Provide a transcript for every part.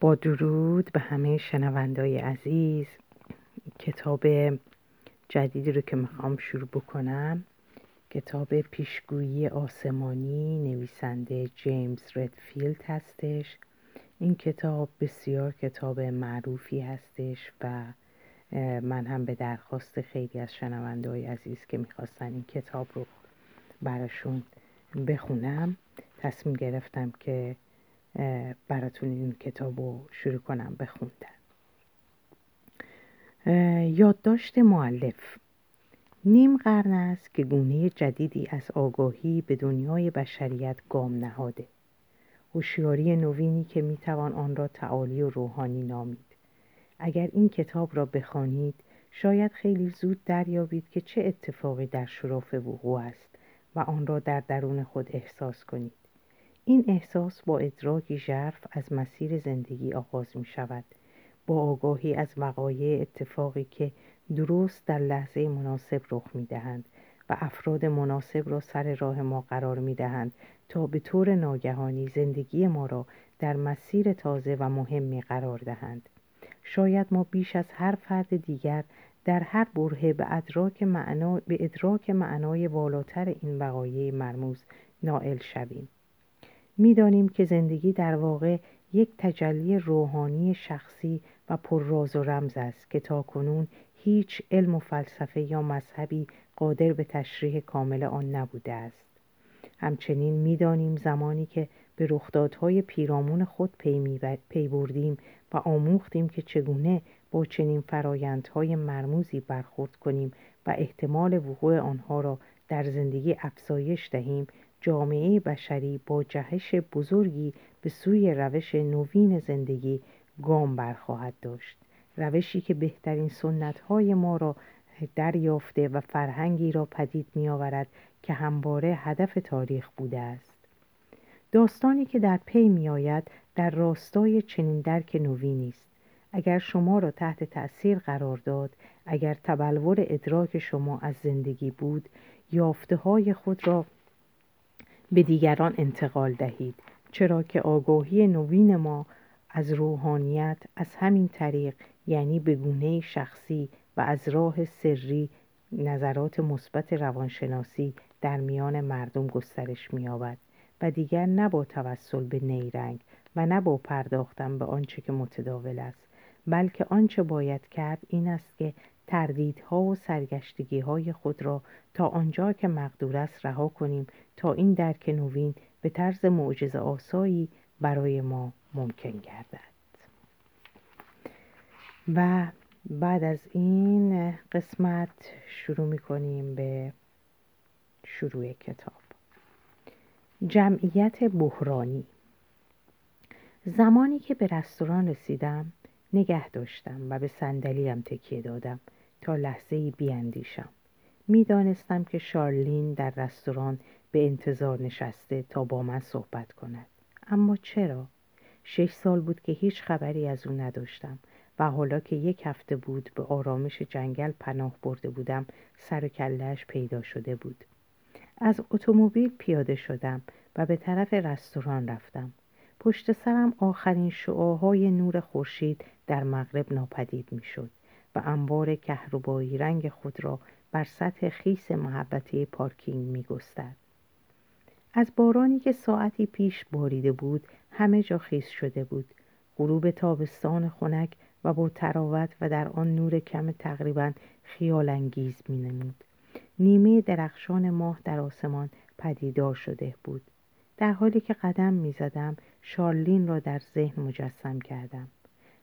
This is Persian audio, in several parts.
با درود به همه شنوندای عزیز کتاب جدیدی رو که می‌خوام شروع بکنم. کتاب پیشگویی آسمانی نویسنده جیمز ردفیلد هستش. این کتاب بسیار کتاب معروفی هستش و من هم به درخواست خیلی از شنونده های عزیز که می‌خواستن این کتاب رو براشون بخونم تصمیم گرفتم که براتون این کتاب رو شروع کنم بخوندن یادداشت معلف نیم قرن است که گونه جدیدی از آگاهی به دنیای بشریت گام نهاده. هوشیاری نوینی که می‌توان آن را تعالی و روحانی نامید. اگر این کتاب را بخوانید شاید خیلی زود دریابید که چه اتفاقی در شراف وقوع است و آن را در درون خود احساس کنید. این احساس با ادراکی ژرف از مسیر زندگی آغاز می شود با آگاهی از وقایع اتفاقی که درست در لحظه مناسب رخ می دهند و افراد مناسب را سر راه ما قرار می دهند تا به طور ناگهانی زندگی ما را در مسیر تازه و مهمی قرار دهند. شاید ما بیش از هر فرد دیگر در هر برهه به ادراک, معنا، به ادراک معنای والاتر این وقایع مرموز نائل شویم. می‌دانیم که زندگی در واقع یک تجلی روحانی شخصی و پرراز و رمز است که تا کنون هیچ علم و فلسفه یا مذهبی قادر به تشریح کامل آن نبوده است. همچنین می‌دانیم زمانی که به رخدادهای پیرامون خود پی, پی بردیم و آموختیم که چگونه با چنین فرایندهای مرموزی برخورد کنیم و احتمال وقوع آنها را در زندگی افزایش دهیم جامعه بشری با جهش بزرگی به سوی روش نوین زندگی گام برخواهد داشت. روشی که بهترین سنتهای ما را دریافته و فرهنگی را پدید می آورد که همواره هدف تاریخ بوده است. داستانی که در پی می آید در راستای چنین درک نوینی است. اگر شما را تحت تأثیر قرار داد اگر تبلور ادراک شما از زندگی بود یافته های خود را به دیگران انتقال دهید چرا که آگاهی نوین ما از روحانیت از همین طریق یعنی به گونه شخصی و از راه سری نظرات مثبت روانشناسی در میان مردم گسترش می‌یابد و دیگر نه با توسل به نیرنگ و نه با پرداختن به آنچه که متداول است بلکه آنچه باید کرد این است که تردیدها و سرگشتگی های خود را تا آنجا که مقدور است رها کنیم تا این درک نوین به طرز معجزه آسایی برای ما ممکن گردد. و بعد از این قسمت شروع می کنیم به شروع کتاب. جمعیت بحرانی. زمانی که به رستوران رسیدم نگه داشتم و به صندلیم تکیه دادم. لحظه ای بیاندیشم. می‌دانستم که شارلین در رستوران به انتظار نشسته تا با من صحبت کند. اما چرا؟ شش سال بود که هیچ خبری از او نداشتم و حالا که یک هفته بود به آرامش جنگل پناه برده بودم سر و کلش پیدا شده بود. از اتومبیل پیاده شدم و به طرف رستوران رفتم. پشت سرم آخرین شعاهای نور خورشید در مغرب ناپدید می‌شد. و انبار کهربایی رنگ خود را بر سطح خیس محبته پارکینگ می گستد. از بارانی که ساعتی پیش باریده بود همه جا خیس شده بود غروب تابستان خنک و با تراوت و در آن نور کم تقریبا خیال انگیز می نمود. نیمه درخشان ماه در آسمان پدیدار شده بود در حالی که قدم می زدم شارلین را در ذهن مجسم کردم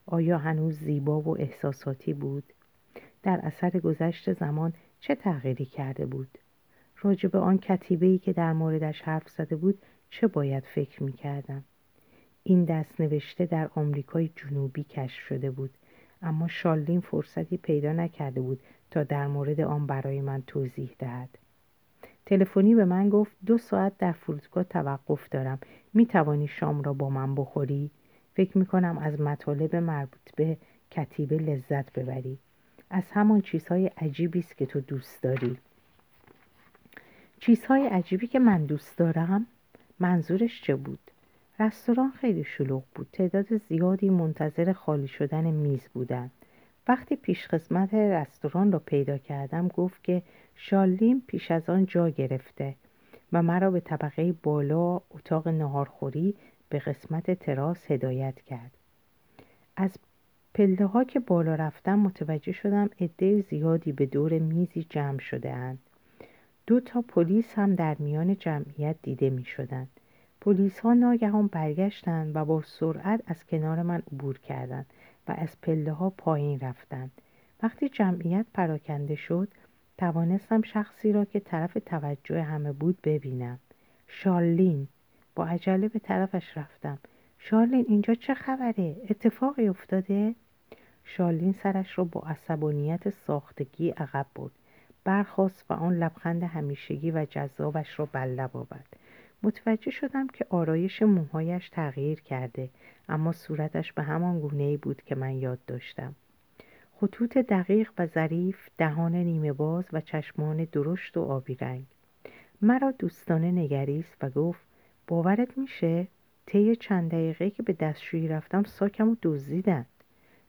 آیا هنوز زیبا و احساساتی بود؟ در اثر گذشت زمان چه تغییری کرده بود؟ راجب آن کتیبه ای که در موردش حرف زده بود چه باید فکر می کردم؟ این دست نوشته در آمریکای جنوبی کشف شده بود اما شارلین فرصتی پیدا نکرده بود تا در مورد آن برای من توضیح دهد تلفنی به من گفت دو ساعت در فرودگاه توقف دارم می توانی شام را با من بخوری؟ فکر می کنم از مطالب مربوط به کتیبه لذت ببری. از همان چیزهای عجیبی است که تو دوست داری. چیزهای عجیبی که من دوست دارم منظورش چه بود؟ رستوران خیلی شلوغ بود. تعداد زیادی منتظر خالی شدن میز بودند وقتی پیشخدمت رستوران را پیدا کردم گفت که شالیم پیش از آن جا گرفته و مرا به طبقه بالا اتاق نهارخوری به قسمت تراس هدایت کرد از پله ها که بالا رفتم متوجه شدم عده زیادی به دور میزی جمع شده اند. دو تا پلیس هم در میان جمعیت دیده می شدند. پلیس ها ناگهان برگشتند و با سرعت از کنار من عبور کردند و از پله ها پایین رفتند. وقتی جمعیت پراکنده شد توانستم شخصی را که طرف توجه همه بود ببینم. شارلین با عجله به طرفش رفتم. شارلین اینجا چه خبره؟ اتفاقی افتاده؟ شارلین سرش را با عصبانیت ساختگی عقب برد. برخواست و آن لبخند همیشگی و جذابش را بر لب آورد متوجه شدم که آرایش موهایش تغییر کرده اما صورتش به همان گونه ای بود که من یاد داشتم خطوط دقیق و ظریف دهان نیمه باز و چشمان درشت و آبی رنگ مرا دوستانه نگریست و گفت باورت میشه؟ طی چند دقیقه که به دستشویی رفتم ساکم و دزدیدن.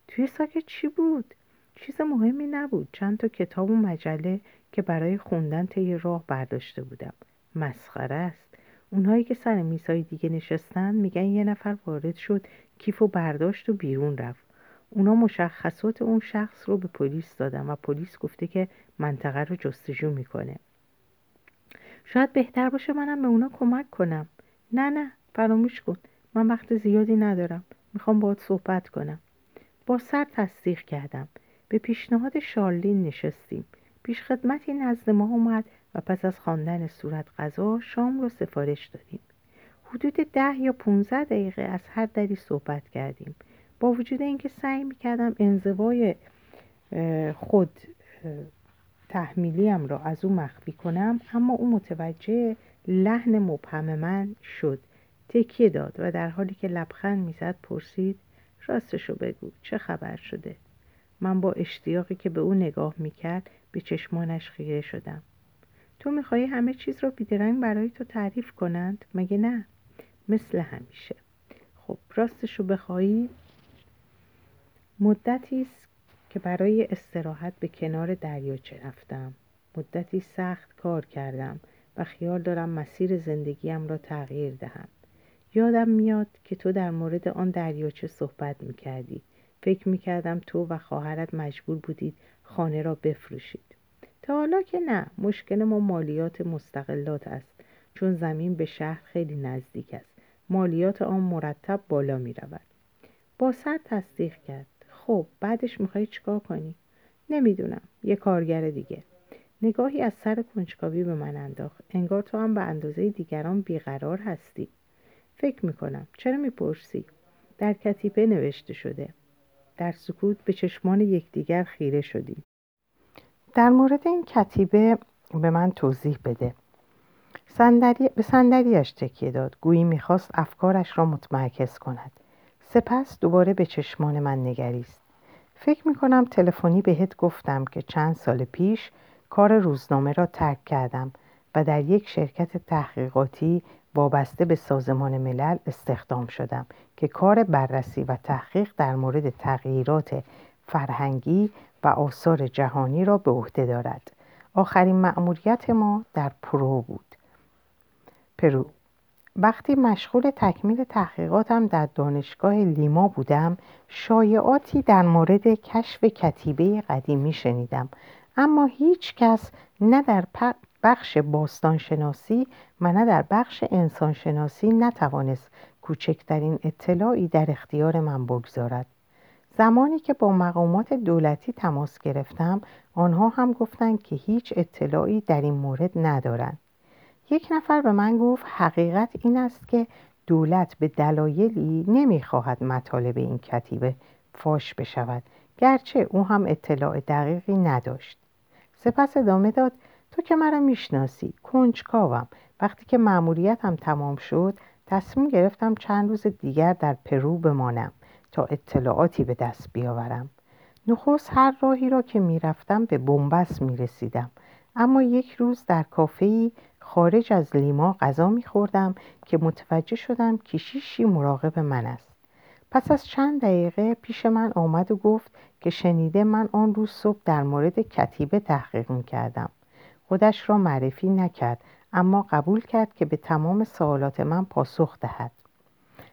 توی ساک چی بود؟ چیز مهمی نبود. چند تا کتاب و مجله که برای خوندن طی راه برداشته بودم. مسخره است. اونهایی که سر میزهای دیگه نشستن میگن یه نفر وارد شد کیف و برداشت و بیرون رفت. اونا مشخصات اون شخص رو به پلیس دادن و پلیس گفته که منطقه رو جستجو می‌کنه. شاید بهتر باشه منم به اونا کمک کنم. نه نه فراموش کن. من وقت زیادی ندارم. می‌خوام باهات صحبت کنم. با سر تصدیق کردم. به پیشنهاد شارلین نشستیم. پیش خدمتی نزد ما اومد و پس از خواندن صورت غذا شام رو سفارش دادیم. حدود ده یا 15 دقیقه از هر دری صحبت کردیم. با وجود اینکه سعی می‌کردم انزوای خود تحمیلیم را از او مخفی کنم اما او متوجه لحن مبهم من شد. تکیه داد و در حالی که لبخند می‌زد پرسید راستشو بگو چه خبر شده؟ من با اشتیاقی که به او نگاه می‌کرد به چشمانش خیره شدم. تو میخوایی همه چیز رو بیدرنگ برای تو تعریف کنند؟ مگه نه؟ مثل همیشه. خب راستش رو بخوایی مدتی است که برای استراحت به کنار دریاچه رفتم. مدتی سخت کار کردم. و خیال دارم مسیر زندگیم را تغییر دهم. یادم میاد که تو در مورد آن دریاچه صحبت می‌کردی. فکر می‌کردم تو و خواهرت مجبور بودید خانه را بفروشید. تا حالا که نه مشکل ما مالیات مستقلات است. چون زمین به شهر خیلی نزدیک است. مالیات آن مرتب بالا می رود با سر تصدیق کرد. خب بعدش می‌خوای چیکار کنی؟ نمی‌دونم. یه کارگر دیگه. نگاهی از سر کنجکاوی به من انداخت. انگار تو هم به اندازه دیگران بیقرار هستی. فکر می‌کنم. چرا می‌پرسی؟ در کتیبه نوشته شده. در سکوت به چشمان یکدیگر خیره شدیم. در مورد این کتیبه به من توضیح بده. صندلی به صندلیاش تکیه داد. گویی می‌خواست افکارش را متمرکز کند. سپس دوباره به چشمان من نگریست. فکر می‌کنم تلفنی بهت گفتم که چند سال پیش کار روزنامه را ترک کردم و در یک شرکت تحقیقاتی وابسته به سازمان ملل استخدام شدم که کار بررسی و تحقیق در مورد تغییرات فرهنگی و آثار جهانی را به عهده دارد. آخرین مأموریت ما در پرو بود. پرو. وقتی مشغول تکمیل تحقیقاتم در دانشگاه لیما بودم شایعاتی در مورد کشف کتیبه قدیمی شنیدم اما هیچ کس نه در بخش باستانشناسی و نه در بخش انسانشناسی نتوانست کوچکترین اطلاعی در اختیار من بگذارد. زمانی که با مقامات دولتی تماس گرفتم آنها هم گفتند که هیچ اطلاعی در این مورد ندارند. یک نفر به من گفت حقیقت این است که دولت به دلایلی نمی‌خواهد مطالب این کتیبه فاش بشود گرچه او هم اطلاع دقیقی نداشت. سپس ادامه داد تو که مرا می‌شناسی کنجکاوم. وقتی که مأموریتم تمام شد تصمیم گرفتم چند روز دیگر در پرو بمانم تا اطلاعاتی به دست بیاورم. نخست هر راهی را که می‌رفتم به بنبست می‌رسیدم. اما یک روز در کافهای خارج از لیما غذا میخوردم که متوجه شدم کشیشی مراقب من است. پس از چند دقیقه پیش من آمد و گفت که شنیده من آن روز صبح در مورد کتیبه تحقیق می‌کردم. خودش را معرفی نکرد اما قبول کرد که به تمام سوالات من پاسخ دهد.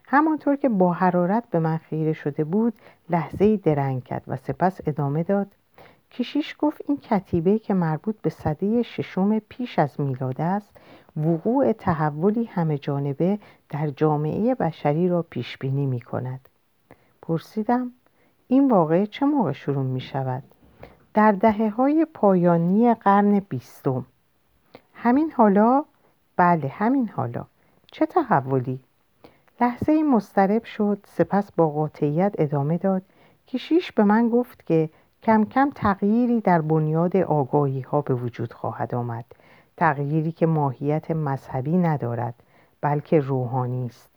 همانطور که با حرارت به من خیره شده بود لحظه درنگ کرد و سپس ادامه داد. کشیش گفت این کتیبه که مربوط به صده ششم پیش از میلاد است وقوع تحولی همه جانبه در جامعه بشری را پیش بینی می کند پرسیدم این واقعه چه موقع شروع می شود؟ در دهه های پایانی قرن بیستم همین حالا؟ بله همین حالا چه تحولی؟ لحظه ای مسترب شد سپس با قاطعیت ادامه داد کشیش به من گفت که کم کم تغییری در بنیاد آگاهی ها به وجود خواهد آمد تغییری که ماهیت مذهبی ندارد بلکه روحانی است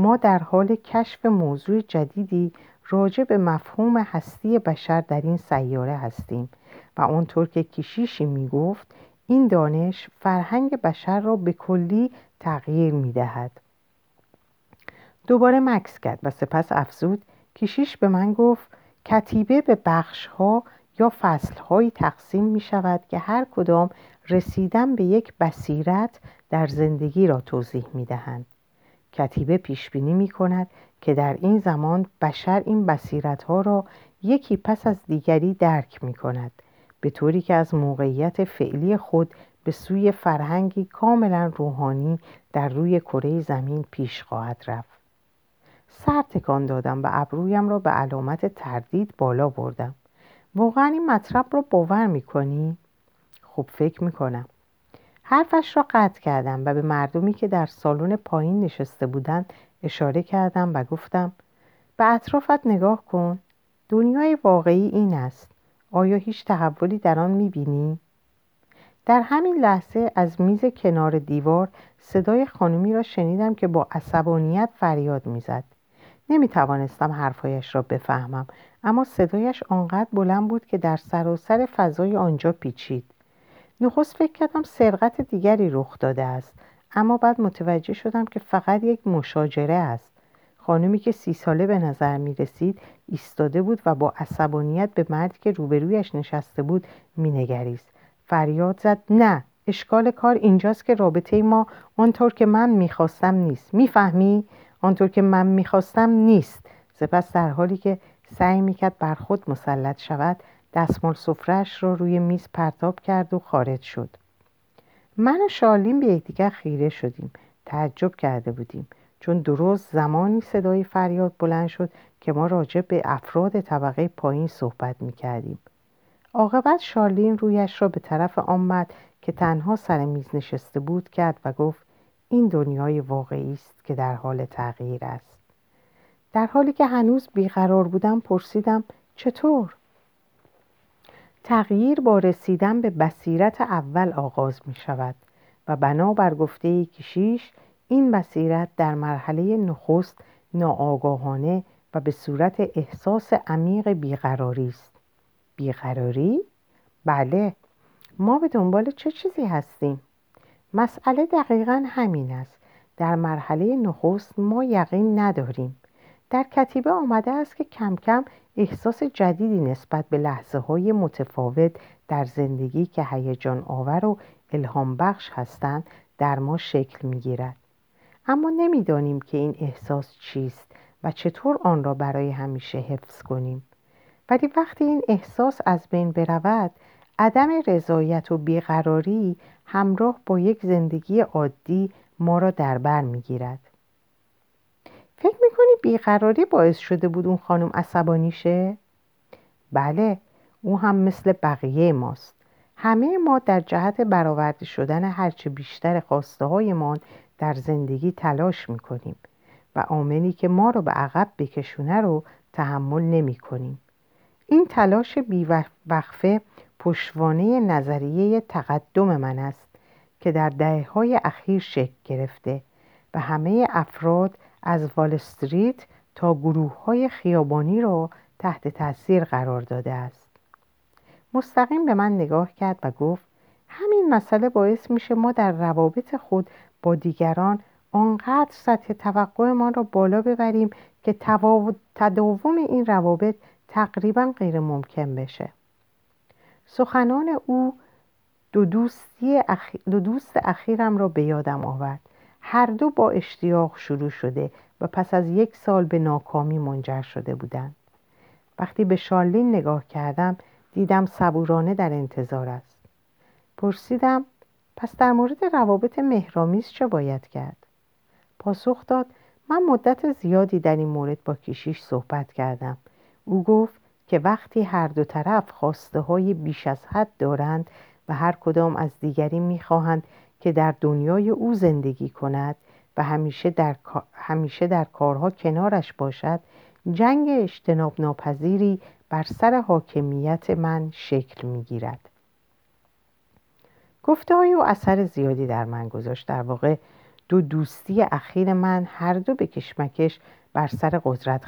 ما در حال کشف موضوع جدیدی راجع به مفهوم هستی بشر در این سیاره هستیم و آنطور که کشیشی می گفت این دانش فرهنگ بشر را به کلی تغییر می دهد. دوباره مکس کرد و سپس افزود کشیش به من گفت کتیبه به بخش ها یا فصل هایی تقسیم می شود که هر کدام رسیدن به یک بصیرت در زندگی را توضیح می دهند. کتیبه پیش بینی می کند که در این زمان بشر این بصیرت ها را یکی پس از دیگری درک می کند به طوری که از موقعیت فعلی خود به سوی فرهنگی کاملا روحانی در روی کره زمین پیش خواهد رفت. سر تکان دادم و ابرویم را به علامت تردید بالا بردم. واقعا این مطلب را باور می‌کنی؟ خوب فکر می‌کنم. حرفش را قطع کردم و به مردمی که در سالن پایین نشسته بودند اشاره کردم و گفتم به اطرافت نگاه کن. دنیای واقعی این است. آیا هیچ تحولی در آن می‌بینی؟ در همین لحظه از میز کنار دیوار صدای خانمی را شنیدم که با عصبانیت فریاد می‌زد. نمی توانستم حرفهایش را بفهمم اما صدایش آنقدر بلند بود که در سراسر فضای آنجا پیچید. نخست فکر کردم سرقت دیگری رخ داده است. اما بعد متوجه شدم که فقط یک مشاجره است. خانمی که سی ساله به نظر می رسید ایستاده بود و با عصبانیت به مردی که روبرویش نشسته بود مینگریست فریاد زد نه اشکال کار اینجاست که رابطه ما آنطور که من می‌خواستم نیست. می‌فهمی؟ آنطور که من می‌خواستم نیست. سپس در حالی که سعی می‌کرد بر خود مسلط شود دستمال سفرش را روی میز پرتاب کرد و خارج شد. من و شالین به یکدیگر خیره شدیم. تعجب کرده بودیم. چون درست زمانی صدای فریاد بلند شد که ما راجع به افراد طبقه پایین صحبت می کردیم. عاقبت شارلین رویش را به طرف آمد که تنها سر میز نشسته بود کرد و گفت این دنیای واقعی است که در حال تغییر است. در حالی که هنوز بیقرار بودم پرسیدم چطور؟ تغییر با رسیدن به بصیرت اول آغاز می شود و بنابر گفته کشیش این بصیرت در مرحله نخست ناآگاهانه و به صورت احساس عمیق بیقراری است بیقراری؟ بله ما به دنبال چه چیزی هستیم؟ مسئله دقیقا همین است در مرحله نخست ما یقین نداریم در کتیبه آمده است که کم کم احساس جدیدی نسبت به لحظه های متفاوت در زندگی که هیجان آور و الهام بخش هستند در ما شکل می گیرد. اما نمی‌دانیم که این احساس چیست و چطور آن را برای همیشه حفظ کنیم. ولی وقتی این احساس از بین برود عدم رضایت و بیقراری همراه با یک زندگی عادی ما را در بر می‌گیرد فکر می‌کنی بیقراری باعث شده بود اون خانم عصبانی شه؟ بله او هم مثل بقیه ماست همه ما در جهت برآورده شدن هرچه بیشتر خواسته هایمان در زندگی تلاش می‌کنیم و عاملی که ما رو به عقب بکشونه رو تحمل نمی کنیم. این تلاش بیوقفه پشوانه نظریه تقدم من است که در دهه های اخیر شکل گرفته و همه افراد از وال استریت تا گروه های خیابانی را تحت تاثیر قرار داده است. مستقیم به من نگاه کرد و گفت همین مسئله باعث میشه ما در روابط خود با دیگران آنقدر سطح توقعمان را بالا ببریم که تداوم این روابط تقریبا غیر ممکن بشه. سخنان او دو, دوستی دو دوست اخیرم را به یادم آورد. هر دو با اشتیاق شروع شده و پس از یک سال به ناکامی منجر شده بودند. وقتی به شارلین نگاه کردم دیدم صبورانه در انتظار است. پرسیدم پس در مورد روابط مهرامیز چه باید کرد؟ پاسخ داد من مدت زیادی در این مورد با کشیش صحبت کردم. او گفت که وقتی هر دو طرف خواسته های بیش از حد دارند و هر کدام از دیگری می‌خواهند که در دنیای او زندگی کند و همیشه در, همیشه در کارها کنارش باشد جنگ اجتناب ناپذیری بر سر حاکمیت من شکل می‌گیرد. گفته های و اثر زیادی در من گذاشت. در واقع دو دوستی اخیر من هر دو به کشمکش بر سر قدرت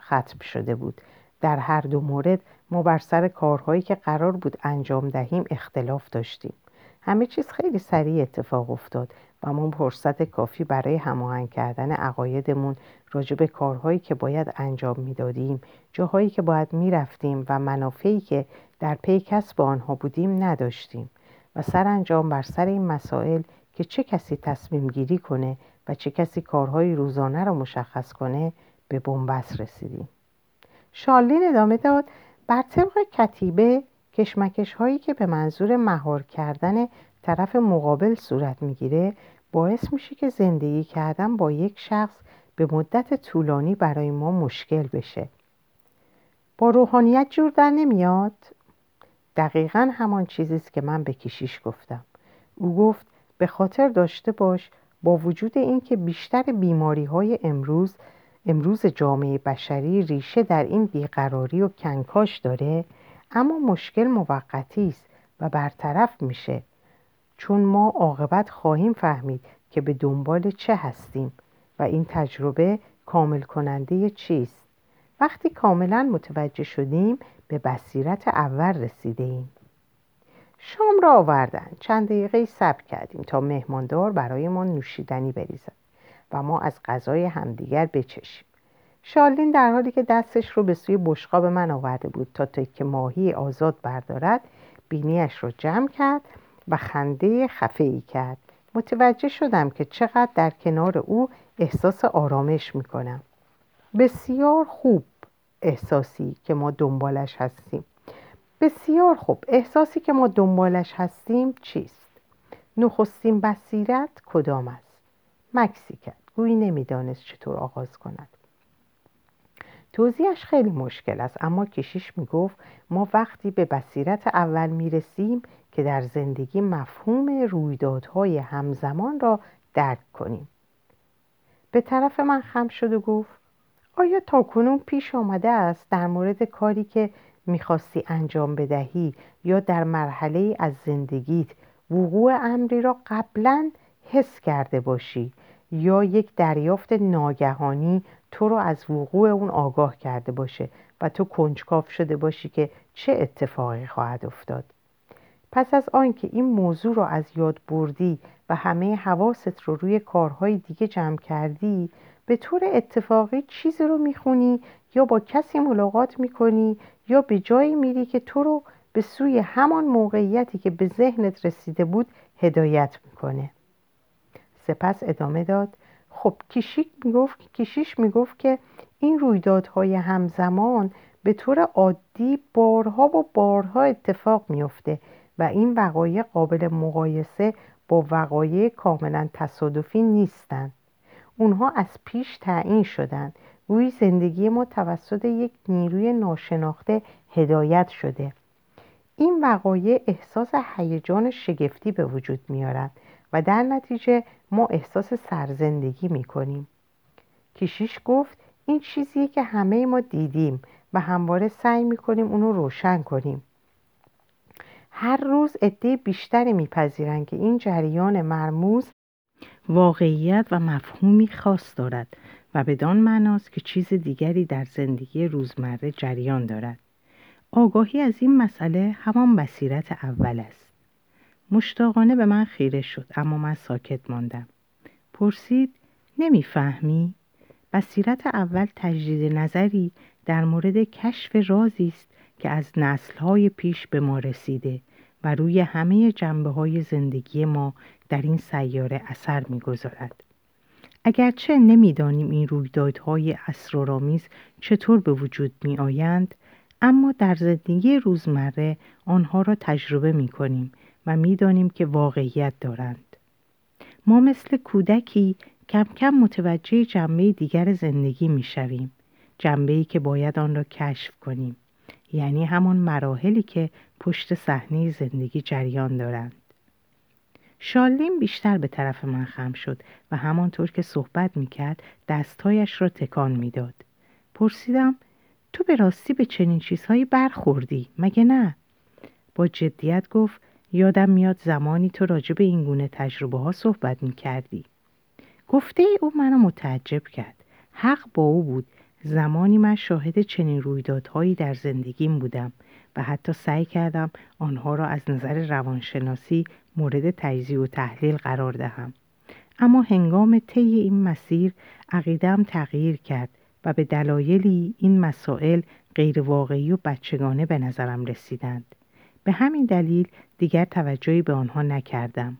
ختم شده بود. در هر دو مورد ما بر سر کارهایی که قرار بود انجام دهیم اختلاف داشتیم. همه چیز خیلی سریع اتفاق افتاد و ما فرصت کافی برای هماهنگ کردن عقایدمون راجع به کارهایی که باید انجام می‌دادیم جاهایی که باید می‌رفتیم و منافعی که در پی کسب آنها بودیم نداشتیم و سرانجام بر سر این مسائل که چه کسی تصمیم گیری کنه و چه کسی کارهای روزانه را مشخص کنه به بنبست رسیدیم. شارلین ادامه داد بر طبق کتیبه کشمکش هایی که به منظور مهار کردن طرف مقابل صورت می‌گیره باعث میشه که زندگی کردن با یک شخص به مدت طولانی برای ما مشکل بشه. با روحانیت جور در نمیاد؟ دقیقا همان چیزی است که من به کشیش گفتم. او گفت به خاطر داشته باش با وجود اینکه بیشتر بیماری های امروز امروز جامعه بشری ریشه در این بیقراری و کنکاش داره اما مشکل موقتی است و برطرف میشه. چون ما عاقبت خواهیم فهمید که به دنبال چه هستیم و این تجربه کامل کننده چیست. وقتی کاملا متوجه شدیم به بصیرت اول رسیده ایم شام را آوردن. چند دقیقه صبر کردیم تا مهماندار برای ما نوشیدنی بریزد. و ما از غذای همدیگر بچشیم. شالین در حالی که دستش رو به سوی بشقاب من آورده بود تا که ماهی آزاد بردارد بینیش رو جمع کرد و خنده خفه ای کرد. متوجه شدم که چقدر در کنار او احساس آرامش می‌کنم. بسیار خوب احساسی که ما دنبالش هستیم. بسیار خوب. احساسی که ما دنبالش هستیم چیست؟ نخستین بصیرت کدام است؟ مکسی کرد. گویی نمی‌دانست چطور آغاز کند. توضیحش خیلی مشکل است اما کشیش می‌گفت ما وقتی به بصیرت اول می‌رسیم که در زندگی مفهوم رویدادهای همزمان را درک کنیم. به طرف من خم شد و گفت آیا تاکنون پیش آمده است در مورد کاری که می‌خواستی انجام بدهی یا در مرحله از زندگیت وقوع امری را قبلا حس کرده باشی یا یک دریافت ناگهانی تو رو از وقوع اون آگاه کرده باشه و تو کنجکاف شده باشی که چه اتفاقی خواهد افتاد. پس از آنکه این موضوع را از یاد بردی و همه حواست رو روی کارهای دیگه جمع کردی به طور اتفاقی چیزی رو می‌خونی یا با کسی ملاقات می‌کنی یا به جایی میری که تو رو به سوی همان موقعیتی که به ذهنت رسیده بود هدایت می‌کنه. سپس ادامه داد. خب کشیک می‌گفت کشیش می‌گفت که این رویدادهای همزمان به طور عادی بارها و بارها اتفاق میفته و این وقایع قابل مقایسه با وقایع کاملا تصادفی نیستند. اونها از پیش تعیین شدند. گویی زندگی ما توسط یک نیروی ناشناخته هدایت شده. این وقایع احساس هیجان شگفتی به وجود میارند و در نتیجه ما احساس سرزندگی می‌کنیم. کشیش گفت این چیزیه که همه ما دیدیم و همواره سعی می‌کنیم اونو روشن کنیم. هر روز عده بیشتری میپذیرند که این جریان مرموز واقعیت و مفهومی خاص دارد و بدان معناست که چیز دیگری در زندگی روزمره جریان دارد. آگاهی از این مسئله همان بصیرت اول است. مشتاقانه به من خیره شد اما من ساکت ماندم. پرسید نمی‌فهمی؟ بصیرت اول تجدید نظری در مورد کشف رازی است که از نسلهای پیش به ما رسیده و روی همه جنبه های زندگی ما در این سیاره اثر می‌گذارد. اگرچه نمی‌دانیم این رویدادهای اسرارآمیز چطور به وجود می آیند اما در زندگی روزمره آنها را تجربه می کنیم و می‌دانیم که واقعیت دارند. ما مثل کودکی کم کم متوجه جنبه دیگر زندگی می شویم جنبه که باید آن را کشف کنیم یعنی همان مراحلی که پشت صحنه زندگی جریان دارند. شالین بیشتر به طرف من خم شد و همانطور که صحبت می‌کرد دستهایش را تکان می‌داد. پرسیدم تو به راستی به چنین چیزهایی برخوردی؟ مگه نه؟ با جدیت گفت یادم میاد زمانی تو راجع به این گونه تجربه ها صحبت می‌کردی. گفته ای او منو متعجب کرد. حق با او بود. زمانی من شاهد چنین رویدادهایی در زندگیم بودم و حتی سعی کردم آنها را از نظر روانشناسی مورد تجزیه و تحلیل قرار دهم. اما هنگام طی این مسیر عقیدم تغییر کرد و به دلایلی این مسائل غیر واقعی و بچگانه به نظرم رسیدند. به همین دلیل دیگر توجهی به آنها نکردم.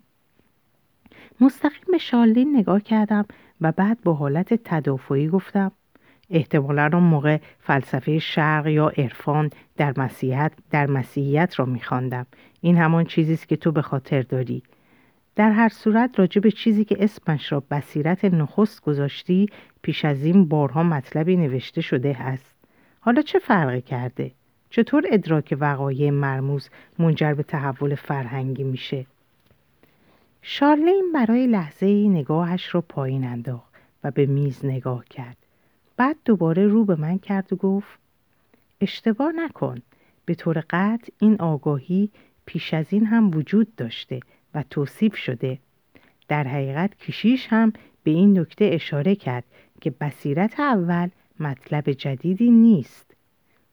مستقیم به شارلین نگاه کردم و بعد با حالت تدافعی گفتم احتمالا اون موقع فلسفه شرق یا عرفان در مسیحیت در مسیحیت را میخواندم. این همان چیزی است که تو به خاطر داری. در هر صورت راجع به چیزی که اسمش را بصیرت نخست گذاشتی پیش از این بارها مطلبی نوشته شده است حالا چه فرقی کرده؟ چطور ادراک وقایع مرموز منجر به تحول فرهنگی میشه؟ شارلین برای لحظه نگاهش را پایین انداخت و به میز نگاه کرد. بعد دوباره رو به من کرد و گفت اشتباه نکن. به طور قطع این آگاهی پیش از این هم وجود داشته و توصیف شده. در حقیقت کشیش هم به این نکته اشاره کرد که بصیرت اول مطلب جدیدی نیست.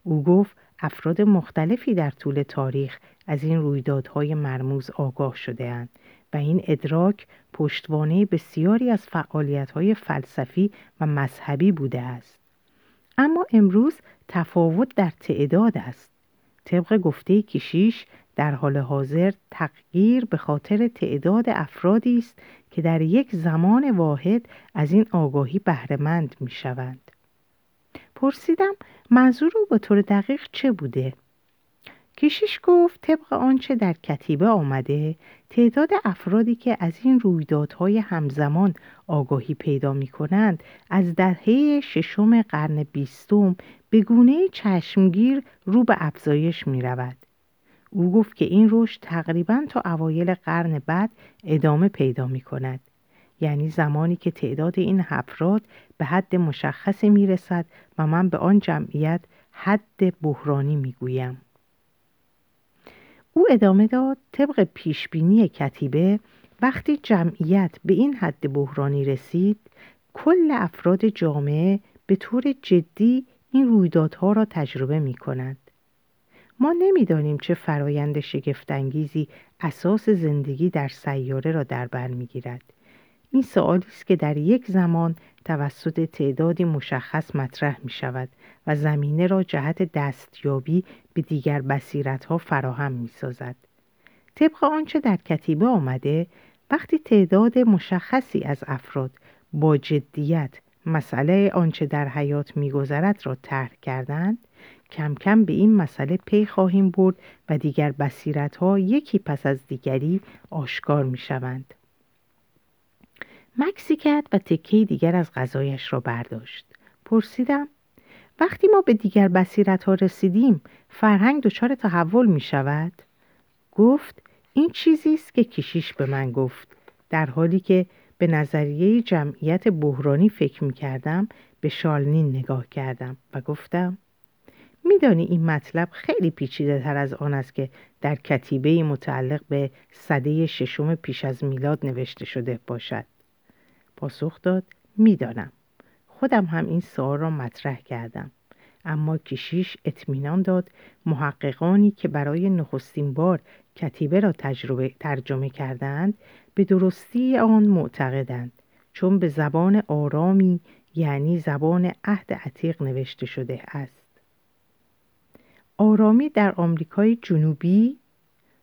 او گفت افراد مختلفی در طول تاریخ از این رویدادهای مرموز آگاه شده اند و این ادراک پشتوانه بسیاری از فعالیت‌های فلسفی و مذهبی بوده است اما امروز تفاوت در تعداد است طبق گفته کشیش در حال حاضر تغییر به خاطر تعداد افرادی است که در یک زمان واحد از این آگاهی بهرهمند می شوند. پرسیدم منظور او به طور دقیق چه بوده؟ کشیش گفت طبق آنچه در کتیبه آمده تعداد افرادی که از این رویدادهای همزمان آگاهی پیدا می کنند از دهه ششم قرن بیستم به گونه چشمگیر رو به افزایش می رود. او گفت که این رشد تقریبا تا اوایل قرن بعد ادامه پیدا می کند. یعنی زمانی که تعداد این افراد به حد مشخصی می رسد و من به آن جمعیت حد بحرانی می گویم. او ادامه داد طبق پیشبینی کتیبه وقتی جمعیت به این حد بحرانی رسید کل افراد جامعه به طور جدی این رویدادها را تجربه می کنند. ما نمی‌دانیم چه فرایند شگفتانگیزی اساس زندگی در سیاره را در بر می‌گیرد این سوالی است که در یک زمان توسط تعدادی مشخص مطرح می شود و زمینه را جهت دستیابی به دیگر بصیرت ها فراهم می سازد. طبق آنچه در کتیبه آمده وقتی تعداد مشخصی از افراد با جدیت مسئله آنچه در حیات میگذرد را طرح کردند کم کم به این مسئله پی خواهیم برد و دیگر بصیرت ها یکی پس از دیگری آشکار می شوند. مکسی کرد و تکه دیگر از غذایش را برداشت. پرسیدم وقتی ما به دیگر بصیرت ها رسیدیم فرهنگ دچار تحول می شود؟ گفت این چیزی است که کشیش به من گفت در حالی که به نظریه جمعیت بحرانی فکر می کردم به شالنین نگاه کردم و گفتم میدانی این مطلب خیلی پیچیده تر از آن است که در کتیبه متعلق به صده ششم پیش از میلاد نوشته شده باشد پاسخ داد می‌دانم. خودم هم این سوال را مطرح کردم. اما کشیش اطمینان داد محققانی که برای نخستین بار کتیبه را تجربه ترجمه کردند به درستی آن معتقدند. چون به زبان آرامی یعنی زبان عهد عتیق نوشته شده است. آرامی در آمریکای جنوبی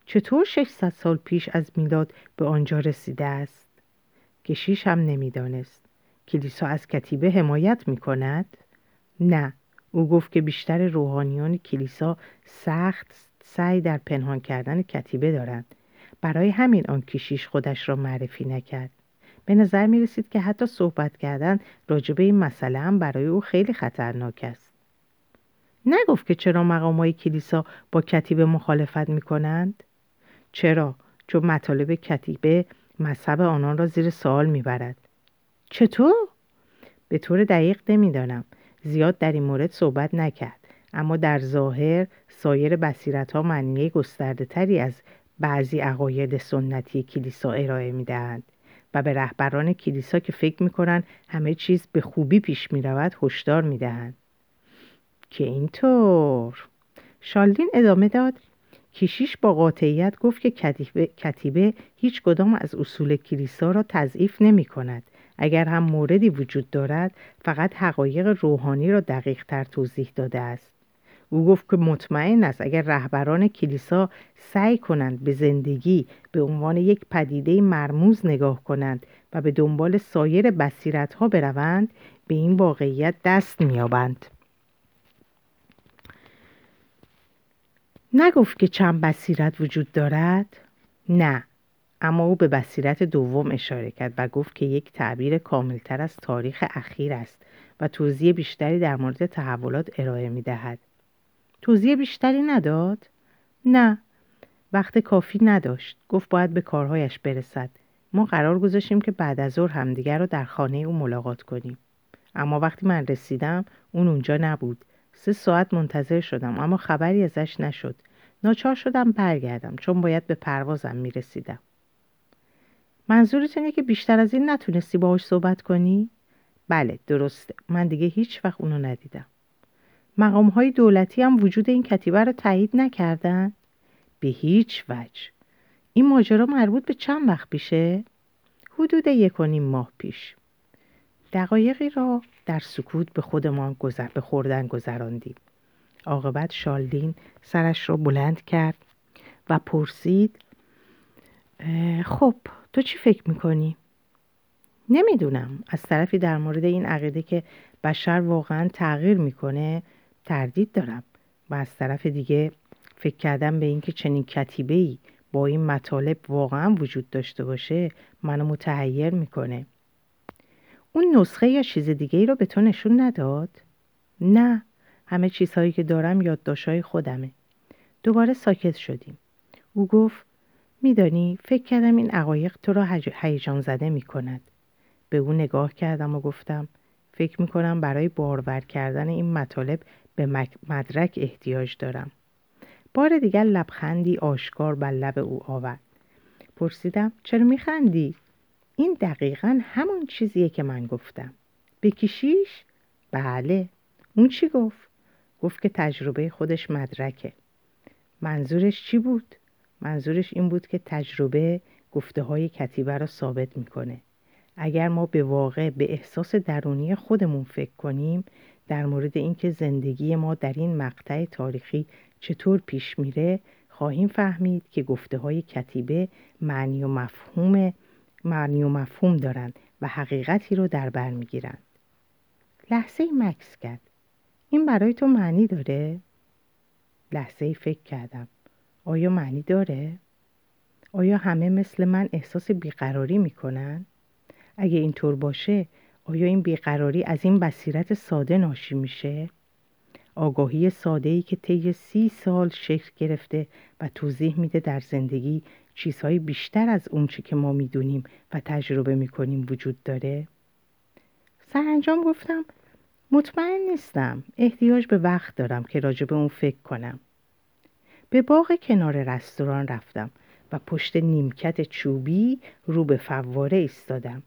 چطور 600 سال پیش از میلاد به آنجا رسیده است؟ کشیش هم نمی‌دانست کلیسا از کتیبه حمایت می کند؟ نه او گفت که بیشتر روحانیان کلیسا سخت سعی در پنهان کردن کتیبه دارند برای همین آن کشیش خودش را معرفی نکرد به نظر می رسید که حتی صحبت کردن راجبه این مسئله هم برای او خیلی خطرناک است نگفت که چرا مقام های کلیسا با کتیبه مخالفت می کنند؟ چرا؟ چون مطالب کتیبه مذهب آنان را زیر سوال می‌برد. چطور؟ به طور دقیق نمی‌دانم. زیاد در این مورد صحبت نکرد. اما در ظاهر سایر بصیرت ها معنی گسترده از بعضی عقاید سنتی کلیسا ارائه می‌دهند و به رهبران کلیسا که فکر می‌کنند همه چیز به خوبی پیش می‌رود هشدار می‌دهند. که اینطور. شالدین ادامه داد. کیشیش با قاطعیت گفت که کتیبه, کتیبه هیچ کدام از اصول کلیسا را تضعیف نمی کند. اگر هم موردی وجود دارد فقط حقایق روحانی را دقیق تر توضیح داده است. او گفت که مطمئن است اگر رهبران کلیسا سعی کنند به زندگی به عنوان یک پدیده مرموز نگاه کنند و به دنبال سایر بصیرت ها بروند به این واقعیت دست میابند. نگفت که چند بصیرت وجود دارد؟ نه اما او به بصیرت دوم اشاره کرد و گفت که یک تعبیر کاملتر از تاریخ اخیر است و توضیح بیشتری در مورد تحولات ارائه می دهد. توضیح بیشتری نداد؟ نه وقت کافی نداشت گفت باید به کارهایش برسد ما قرار گذاشتیم که بعد از ظهر همدیگر را در خانه او ملاقات کنیم اما وقتی من رسیدم اون اونجا نبود سه ساعت منتظر شدم اما خبری ازش نشد ناچار شدم برگردم چون باید به پروازم می‌رسیدم منظورت اینه که بیشتر از این نتونستی باهاش صحبت کنی؟ بله درسته من دیگه هیچ وقت اونو ندیدم مقام های دولتی هم وجود این کتیبه رو تایید نکردن؟ به هیچ وجه این ماجرا مربوط به چند وقت پیشه؟ حدود یک و نیم ماه پیش دقایقی را در سکوت به خودمان گذر به خوردن گذراندیم. عاقبت شالدین سرش را بلند کرد و پرسید خب تو چی فکر می‌کنی؟ نمی‌دونم. از طرفی در مورد این عقیده که بشر واقعا تغییر می‌کنه تردید دارم. و از طرف دیگه فکر کردم به اینکه چنین کتیبه ای با این مطالب واقعا وجود داشته باشه منو متحیر می‌کنه. اون نسخه یا چیز دیگه ای رو به تو نشون نداد؟ نه همه چیزهایی که دارم یادداشتهای خودمه دوباره ساکت شدیم او گفت میدانی فکر کردم این عقایق تو را هیجان زده می کند. به او نگاه کردم و گفتم فکر می کنم برای بارور کردن این مطالب به مدرک احتیاج دارم. بار دیگر لبخندی آشکار بر لب او آورد. پرسیدم چرا میخندی؟ این دقیقا همون چیزیه که من گفتم بکشیش؟ بله اون چی گفت؟ گفت که تجربه خودش مدرکه منظورش چی بود؟ منظورش این بود که تجربه گفته های کتیبه را ثابت می‌کنه اگر ما به واقع به احساس درونی خودمون فکر کنیم در مورد اینکه زندگی ما در این مقطع تاریخی چطور پیش میره خواهیم فهمید که گفته های کتیبه معنی و مفهوم معنی و مفهوم دارند و حقیقتی رو در بر می‌گیرند لحظه مکس کرد این برای تو معنی داره؟ لحظه فکر کردم آیا معنی داره؟ آیا همه مثل من احساس بیقراری می‌کنن؟ اگه اینطور باشه آیا این بیقراری از این بصیرت ساده ناشی میشه؟ آگاهی ساده ای که طی سی سال شکل گرفته و توضیح میده در زندگی چیزهای بیشتر از اونچه که ما می‌دونیم و تجربه می‌کنیم وجود داره؟ سرانجام گفتم مطمئن نیستم احتیاج به وقت دارم که راجع به اون فکر کنم به باغ کنار رستوران رفتم و پشت نیمکت چوبی رو به فواره ایستادم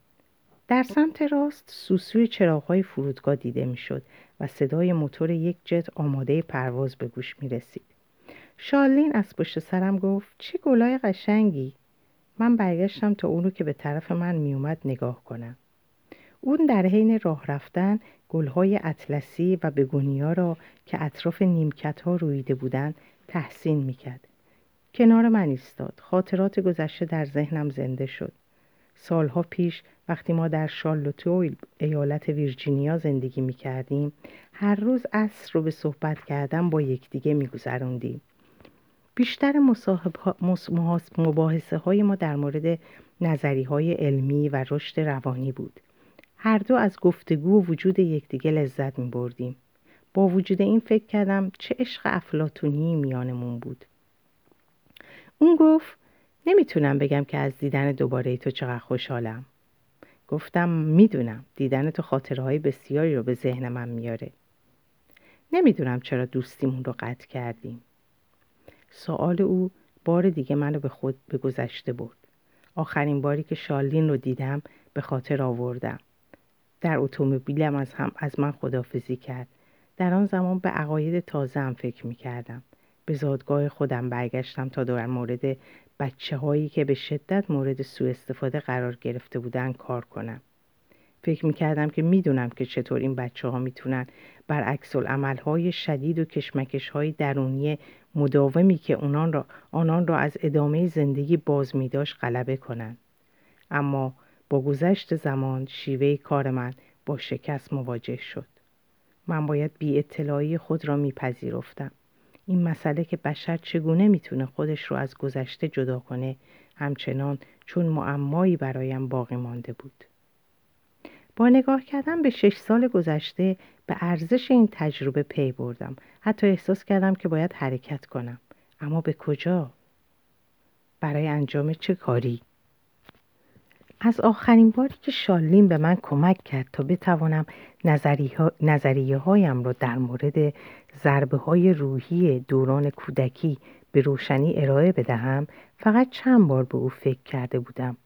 در سمت راست سوسوی چراغهای فرودگاه دیده می‌شد و صدای موتور یک جت آماده پرواز به گوش می رسید. شالین از پشت سرم گفت چه گلای قشنگی. من برگشتم تا اون رو که به طرف من میومد نگاه کنم. اون در حین راه رفتن گلهای اطلسی و بگونیا را که اطراف نیمکت ها رویده بودند تحسین می‌کرد. کنار من ایستاد. خاطرات گذشته در ذهنم زنده شد. سالها پیش وقتی ما در شارلوتویل ایالت ویرجینیا زندگی می کردیم هر روز عصر رو به صحبت کردن با یکدیگه می گذروندیم. بیشتر مباحثه های ما در مورد نظری های علمی و رشد روانی بود. هر دو از گفتگو و وجود یکدیگه لذت می بردیم. با وجود این فکر کردم چه عشق افلاتونی میانمون بود. اون گفت نمی‌تونم بگم که از دیدن دوباره تو چقدر خوشحالم. گفتم می‌دونم دیدن تو خاطرهای بسیاری رو به ذهن من میاره. نمی‌دونم چرا دوستیمون رو قطع کردیم. سوال او بار دیگه منو به خود به گذشته برد. آخرین باری که شالین رو دیدم به خاطر آوردم. در اتومبیلم از هم از من خدافزی کرد. در آن زمان به عقاید تازه هم فکر می کردم. به زادگاه خودم برگشتم تا در مورد بچه هایی که به شدت مورد سوء استفاده قرار گرفته بودن کار کنم. فکر می‌کردم که می‌دونم که چطور این بچه ها می‌تونن برعکس های شدید و کشمکش های درونی مداومی که اونان را آنان را از ادامه زندگی باز می داشت غلبه کنند. اما با گذشت زمان شیوه کار من با شکست مواجه شد. من باید بی اطلاعی خود را میپذیرفتم. این مسئله که بشر چگونه می‌تونه خودش رو از گذشته جدا کنه همچنان چون معمایی برایم باقی مانده بود. با نگاه کردن به شش سال گذشته به ارزش این تجربه پی بردم حتی احساس کردم که باید حرکت کنم اما به کجا؟ برای انجام چه کاری؟ از آخرین باری که شالین به من کمک کرد تا بتوانم نظریه هایم را در مورد ضربه های روحی دوران کودکی به روشنی ارائه بدهم فقط چند بار به او فکر کرده بودم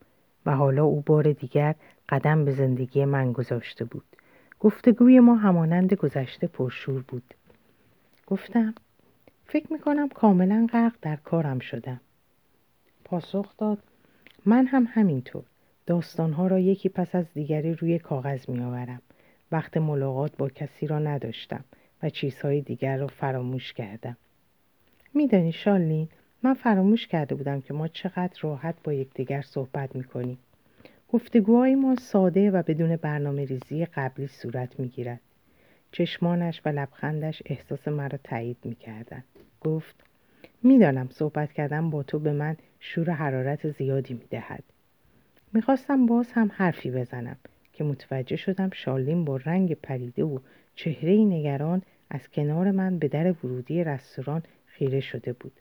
و حالا او بار دیگر قدم به زندگی من گذاشته بود. گفتگوی ما همانند گذشته پرشور بود. گفتم فکر می‌کنم کاملا غرق در کارم شدم. پاسخ داد من هم همینطور. داستانها را یکی پس از دیگری روی کاغذ میآورم. وقت ملاقات با کسی را نداشتم و چیزهای دیگر را فراموش کردم. میدانی شالین من فراموش کرده بودم که ما چقدر راحت با یکدیگر صحبت می‌کنیم. گفتگوهای ما ساده و بدون برنامه ریزی قبلی صورت می‌گیرد. چشمانش و لبخندش احساس مرا تایید می‌کردند. گفت می‌دانم صحبت کردن با تو به من شور حرارت زیادی می‌دهد. می‌خواستم باز هم حرفی بزنم که متوجه شدم شالین با رنگ پریده و چهره نگران از کنار من به در ورودی رستوران خیره شده بود.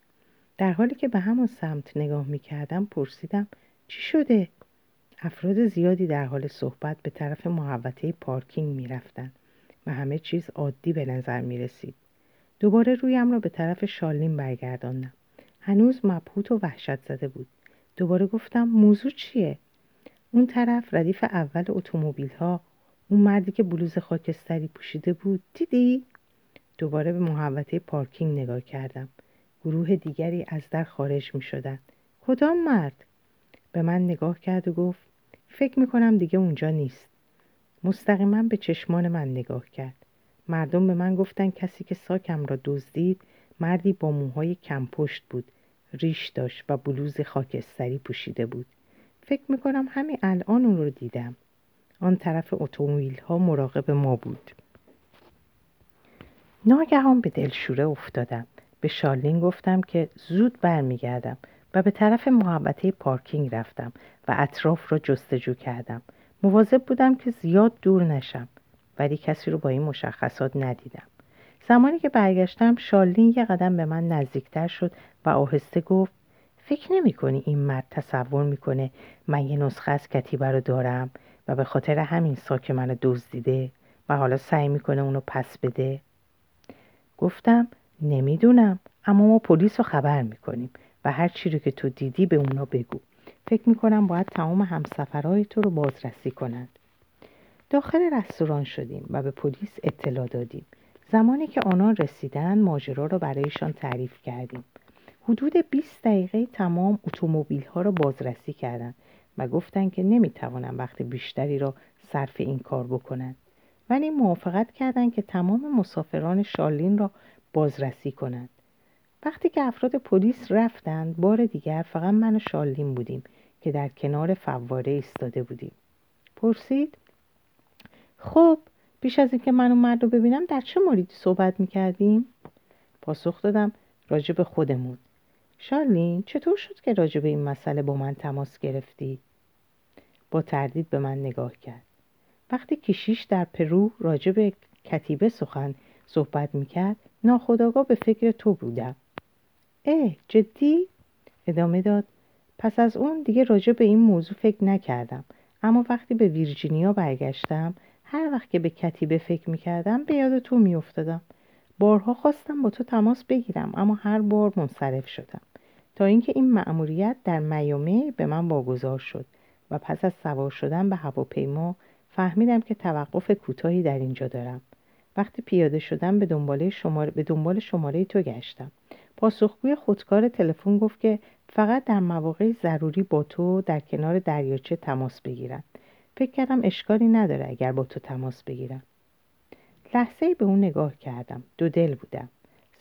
در حالی که به همان سمت نگاه می‌کردم پرسیدم چی شده؟ افراد زیادی در حال صحبت به طرف محوطه پارکینگ می‌رفتند و همه چیز عادی به نظر می رسید. دوباره رویم را به طرف شالین برگرداندم. هنوز مبهوت و وحشت زده بود. دوباره گفتم موضوع چیه؟ اون طرف ردیف اول اتومبیل ها اون مردی که بلوز خاکستری پوشیده بود دیدی؟ دوباره به محوطه پارکینگ نگاه کردم. گروه دیگری از در خارج می شدن. کدام مرد؟ به من نگاه کرد و گفت فکر می کنم دیگه اونجا نیست. مستقیما به چشمان من نگاه کرد. مردم به من گفتن کسی که ساکم را دزدید مردی با موهای کم پشت بود. ریش داشت و بلوز خاکستری پوشیده بود. فکر می‌کنم همین الان اون رو دیدم. آن طرف اتومبیل ها مراقب ما بود. ناگهان به دلشوره افتادم. به شارلین گفتم که زود برمیگردم به طرف محبته پارکینگ رفتم و اطراف را جستجو کردم. مواظب بودم که زیاد دور نشم ولی کسی رو با این مشخصات ندیدم. زمانی که برگشتم شالین یه قدم به من نزدیکتر شد و آهسته گفت فکر نمی کنی این مرد تصور می‌کنه من یه نسخه از کتیبه رو دارم و به خاطر همین ساک منو دزدیده و حالا سعی می‌کنه اونو پس بده گفتم نمی‌دونم اما ما پلیس رو خبر می‌کنیم و هر چی رو که تو دیدی به اونا بگو. فکر می‌کنم باید تمام همسفرهای تو رو بازرسی کنند. داخل رستوران شدیم و به پلیس اطلاع دادیم. زمانی که آنان رسیدن ماجرا را برایشان تعریف کردیم. حدود 20 دقیقه تمام اتومبیل ها را بازرسی کردند و گفتند که نمی‌توانند وقت بیشتری را صرف این کار بکنند ولی موافقت کردند که تمام مسافران شارلین را بازرسی کنند. وقتی که افراد پلیس رفتند بار دیگر فقط من و شارلین بودیم که در کنار فواره ایستاده بودیم پرسید خب پیش از اینکه من و مرد رو ببینم در چه موردی صحبت می‌کردیم؟ پاسخ دادم راجع به خودمون شارلین چطور شد که راجع به این مسئله با من تماس گرفتی؟ با تردید به من نگاه کرد وقتی کشیش در پرو راجع به کتیبه سخن صحبت می‌کرد ناخداگاه به فکر تو بودم اه جدی؟ ادامه داد. پس از اون دیگه راجع به این موضوع فکر نکردم. اما وقتی به ویرجینیا برگشتم هر وقت که به کتیبه فکر می‌کردم به یاد تو میافتادم. بارها خواستم با تو تماس بگیرم اما هر بار منصرف شدم. تا اینکه این مأموریت در میامه به من واگذار شد و پس از سوار شدن به هواپیما فهمیدم که توقف کوتاهی در اینجا دارم. وقتی پیاده شدم به دنبال شماره, به دنبال شماره تو گشتم. پاسخگوی خودکار تلفن گفت که فقط در مواقع ضروری با تو در کنار دریاچه تماس بگیرم فکر کردم اشکالی نداره اگر با تو تماس بگیرم لحظه به اون نگاه کردم. دو دل بودم.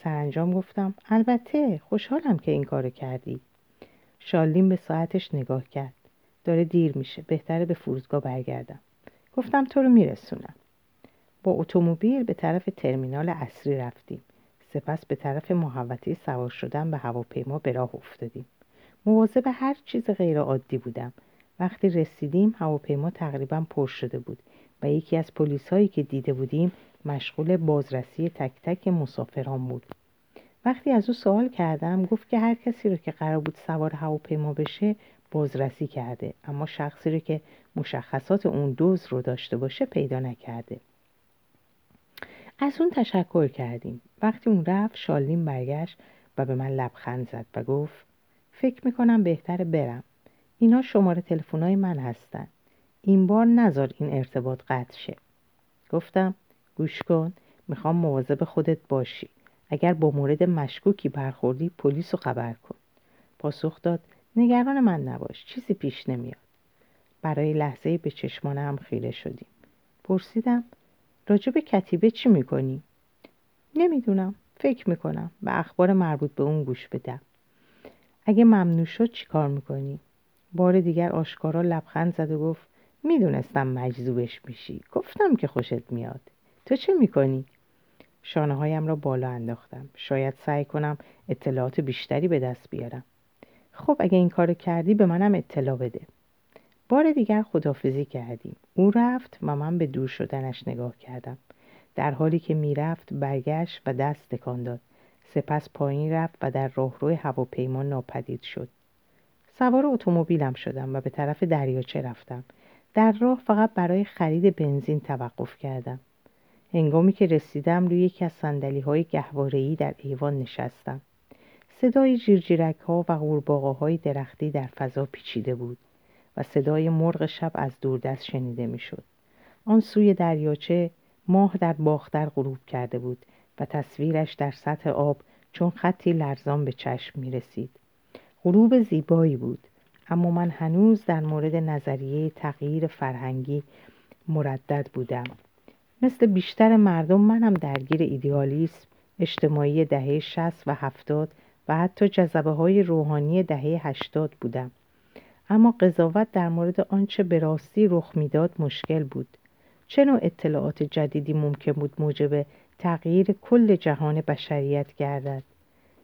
سرانجام گفتم البته خوشحالم که این کارو کردی. شالین به ساعتش نگاه کرد. داره دیر میشه. بهتره به فرودگاه برگردم. گفتم تو رو میرسونم. با اتومبیل به طرف ترمینال اصلی رفتیم. سپس به طرف محوطه سوار شدن به هواپیما به راه افتادیم. مواظب هر چیز غیر عادی بودم. وقتی رسیدیم هواپیما تقریبا پر شده بود و یکی از پلیس هایی که دیده بودیم مشغول بازرسی تک تک مسافران بود. وقتی از او سوال کردم گفت که هر کسی رو که قرار بود سوار هواپیما بشه بازرسی کرده اما شخصی رو که مشخصات اون دوز رو داشته باشه پیدا نکرده. از اون تشکر کردیم. وقتی اون رفت شالین برگشت و به من لبخند زد و گفت فکر می‌کنم بهتره برم. اینا شماره تلفن‌های من هستن. این بار نذار این ارتباط قطع شه. گفتم گوش کن می‌خوام مواظب خودت باشی. اگر با مورد مشکوکی برخوردی پلیس رو خبر کن. پاسخ داد نگران من نباش چیزی پیش نمیاد. برای لحظه به چشمان هم خیره شدیم. پرسیدم راجع به کتیبه چی می‌کنی؟ نمی‌دونم. فکر می‌کنم. به اخبار مربوط به اون گوش بدم اگه ممنوع شد چی کار می‌کنی؟ بار دیگر آشکارا لبخند زد و گفت می‌دونستم مجذوبش میشی. گفتم که خوشت میاد. تو چه می‌کنی؟ شانه هایم را بالا انداختم. شاید سعی کنم اطلاعات بیشتری به دست بیارم. خب اگه این کارو کردی به منم اطلاع بده. بار دیگر خدافزی کردیم. او رفت و من به دور شدنش نگاه کردم. در حالی که می‌رفت برگشت و دست تکان داد. سپس پایین رفت و در راهروی هواپیما ناپدید شد. سوار اتومبیلم شدم و به طرف دریاچه رفتم. در راه فقط برای خرید بنزین توقف کردم. هنگامی که رسیدم روی یکی از سندلی های در ایوان نشستم. صدای جیرجیرک ها و غورباغه های درختی در فضا پیچیده بود. و صدای مرغ شب از دوردست شنیده می‌شد. آن سوی دریاچه ماه در باختر غروب کرده بود و تصویرش در سطح آب چون خطی لرزان به چشم می رسید. غروب زیبایی بود اما من هنوز در مورد نظریه تغییر فرهنگی مردد بودم مثل بیشتر مردم منم درگیر ایدئالیسم اجتماعی دهه 60 و 70 و حتی جذبه های روحانی دهه 80 بودم اما قضاوت در مورد آنچه به راستی رخ می‌داد مشکل بود چه نوع اطلاعات جدیدی ممکن بود موجب تغییر کل جهان بشریت گردد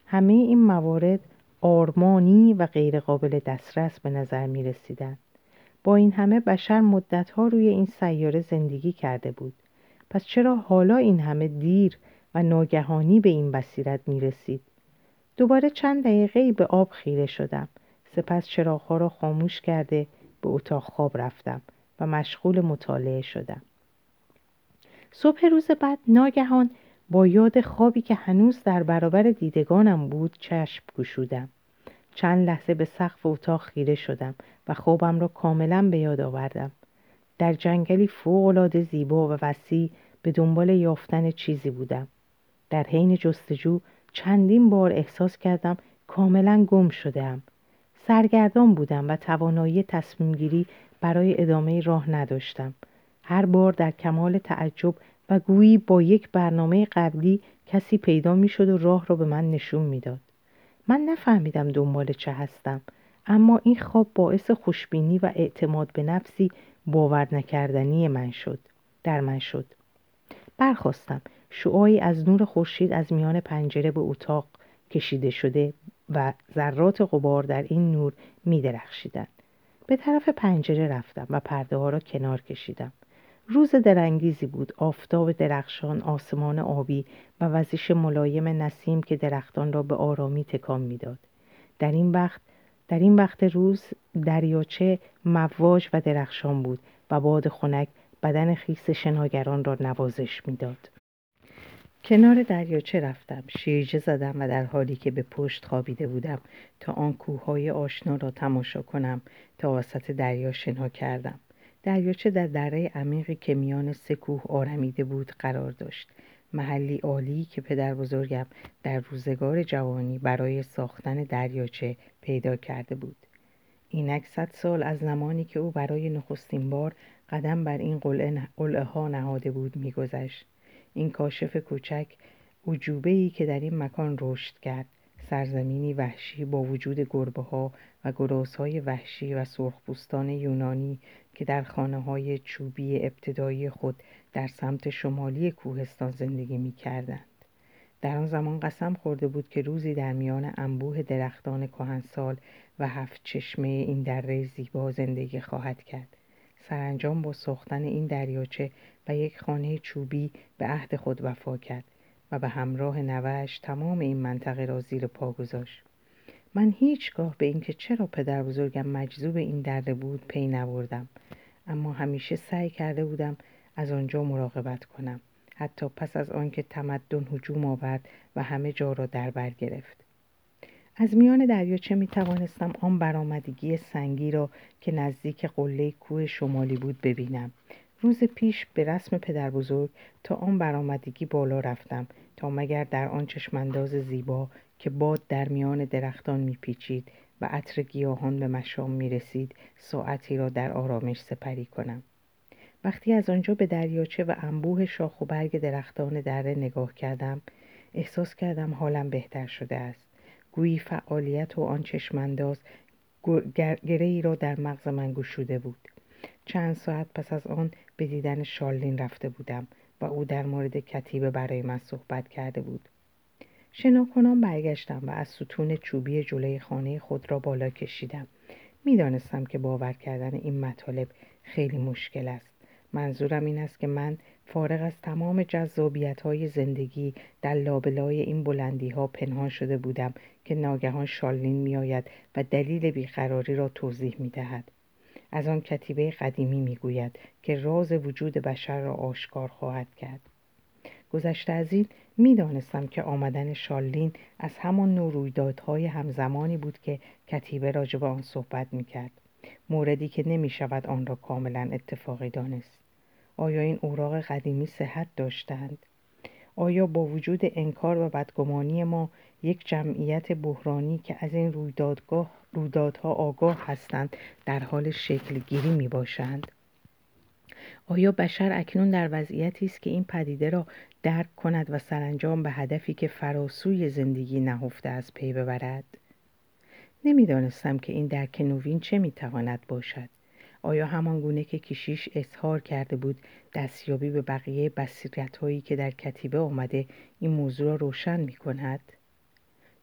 همه این موارد آرمانی و غیرقابل دسترس به نظر می رسیدن. با این همه بشر مدتها روی این سیاره زندگی کرده بود پس چرا حالا این همه دیر و ناگهانی به این بصیرت می رسید؟ دوباره چند دقیقه به آب خیره شدم سپس چراغها را خاموش کرده به اتاق خواب رفتم و مشغول مطالعه شدم. صبح روز بعد ناگهان با یاد خوابی که هنوز در برابر دیدگانم بود چشم گشودم. چند لحظه به سقف اتاق خیره شدم و خوابم را کاملا به یاد آوردم. در جنگلی فوقالعاده زیبا و وسیع به دنبال یافتن چیزی بودم. در حین جستجو چندین بار احساس کردم کاملا گم شدم سرگردان بودم و توانایی تصمیم گیری برای ادامه راه نداشتم. هر بار در کمال تعجب و گویی با یک برنامه قبلی کسی پیدا می شد و راه را به من نشون می‌داد. من نفهمیدم دنبال چه هستم اما این خواب باعث خوشبینی و اعتماد به نفسی باور نکردنی من شد در من شد. برخواستم. شعایی از نور خورشید از میان پنجره به اتاق کشیده شده و ذرات غبار در این نور می درخشیدن. به طرف پنجره رفتم و پرده ها را کنار کشیدم. روز درنگیزی بود آفتاب درخشان آسمان آبی و وزش ملایم نسیم که درختان را به آرامی تکان می‌داد در این وقت در این وقت روز دریاچه مواج و درخشان بود و باد خنک بدن خیس شناگران را نوازش می‌داد کنار دریاچه رفتم شیرجه زدم و در حالی که به پشت خوابیده بودم تا آن کوههای آشنا را تماشا کنم تا وسط دریا شنا کردم. دریاچه در دره عمیقی که میان سه کوه آرمیده بود قرار داشت. محلی عالی که پدر بزرگم در روزگار جوانی برای ساختن دریاچه پیدا کرده بود. اینک صد سال از زمانی که او برای نخستین بار قدم بر این قلعه ها نهاده بود میگذشت. این کاشف کوچک عجوبه ای که در این مکان رشد کرد سرزمینی وحشی با وجود گربه ها و گراس های وحشی و سرخپوستان یونانی که در خانه های چوبی ابتدایی خود در سمت شمالی کوهستان زندگی می کردند. در آن زمان قسم خورده بود که روزی در میان انبوه درختان کهنسال و هفت چشمه این دره زیبا زندگی خواهد کرد. سرانجام با ساختن این دریاچه و یک خانه چوبی به عهد خود وفا کرد و به همراه نوش تمام این منطقه را زیر پا گذاشت. من هیچگاه به اینکه چرا پدر بزرگم مجذوب این دره بود پی نبردم اما همیشه سعی کرده بودم از آنجا مراقبت کنم حتی پس از آنکه تمدن هجوم آورد و همه جا را در بر گرفت از میان دریاچه می توانستم آن برآمدگی سنگی را که نزدیک قله کوه شمالی بود ببینم؟ روز پیش به رسم پدر بزرگ تا آن برآمدگی بالا رفتم تا مگر در آن چشمانداز زیبا که باد در میان درختان میپیچید و عطر گیاهان به مشام می‌رسید ساعتی را در آرامش سپری کنم. وقتی از آنجا به دریاچه و انبوه شاخ و برگ درختان دره نگاه کردم احساس کردم حالم بهتر شده است. گویی فعالیت و آن چشمانداز گره ای را در مغز من گشوده بود. چند ساعت پس از آن به دیدن شارلین رفته بودم و او در مورد کتیبه برای من صحبت کرده بود. شناکنان برگشتم و از ستون چوبی جلوی خانه خود را بالا کشیدم. می‌دانستم که باور کردن این مطالب خیلی مشکل است. منظورم این است که من فارغ از تمام جذابیت های زندگی در لابلای این بلندی ها پنهان شده بودم که ناگهان شالین میآید و دلیل بیقراری را توضیح می دهد. از آن کتیبه قدیمی می گوید که راز وجود بشر را آشکار خواهد کرد. گذشته از این می‌دانستم که آمدن شالین از همان نوع رویدادهای همزمانی بود که کتیبه راجع به آن صحبت می‌کرد موردی که نمی شود آن را کاملا اتفاقی دانست آیا این اوراق قدیمی صحت داشتند؟ آیا با وجود انکار و بدگمانی ما یک جمعیت بحرانی که از این رویدادگاه رویدادها آگاه هستند در حال شکل گیری می باشند؟ آیا بشر اکنون در وضعیتی است که این پدیده را درک کند و سرانجام به هدفی که فراسوی زندگی نهفته از پی ببرد؟ نمی‌دانستم که این درک نوین چه می‌تواند باشد. آیا همان گونه که کشیش اظهار کرده بود دستیابی به بقیه بصیرت هایی که در کتیبه آمده این موضوع را روشن می کند؟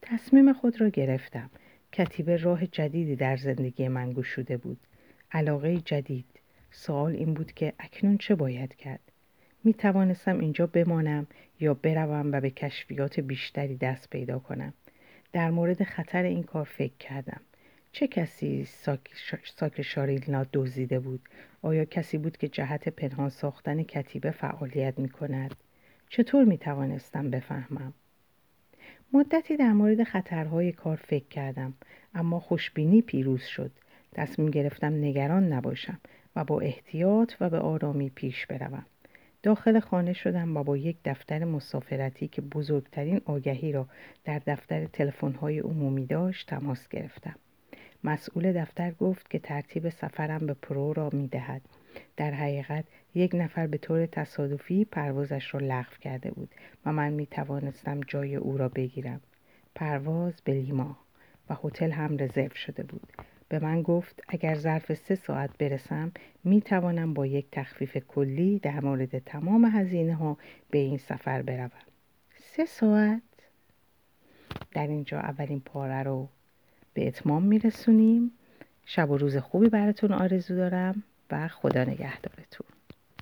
تصمیم خود را گرفتم. کتیبه راه جدیدی در زندگی من گشوده بود. علاقه جدید. سوال این بود که اکنون چه باید کرد؟ می توانستم اینجا بمانم یا بروم و به کشفیات بیشتری دست پیدا کنم. در مورد خطر این کار فکر کردم. چه کسی ساک, شاریلنا دزدیده بود؟ آیا کسی بود که جهت پنهان ساختن کتیبه فعالیت می کند چطور می توانستم بفهمم؟ مدتی در مورد خطرهای کار فکر کردم اما خوشبینی پیروز شد. تصمیم گرفتم نگران نباشم و با احتیاط و به آرامی پیش بروم. داخل خانه شدم و با یک دفتر مسافرتی که بزرگترین آگهی را در دفتر تلفن‌های عمومی داشت تماس گرفتم. مسئول دفتر گفت که ترتیب سفرم به پرو را می‌دهد. در حقیقت یک نفر به طور تصادفی پروازش را لغو کرده بود و من می توانستم جای او را بگیرم. پرواز به لیما و هتل هم رزرو شده بود. به من گفت اگر ظرف سه ساعت برسم می توانم با یک تخفیف کلی در مورد تمام هزینه ها به این سفر بروم. سه ساعت؟ در اینجا اولین پاره رو به اتمام میرسونیم. شب و روز خوبی براتون آرزو دارم و خدا نگهدارتون.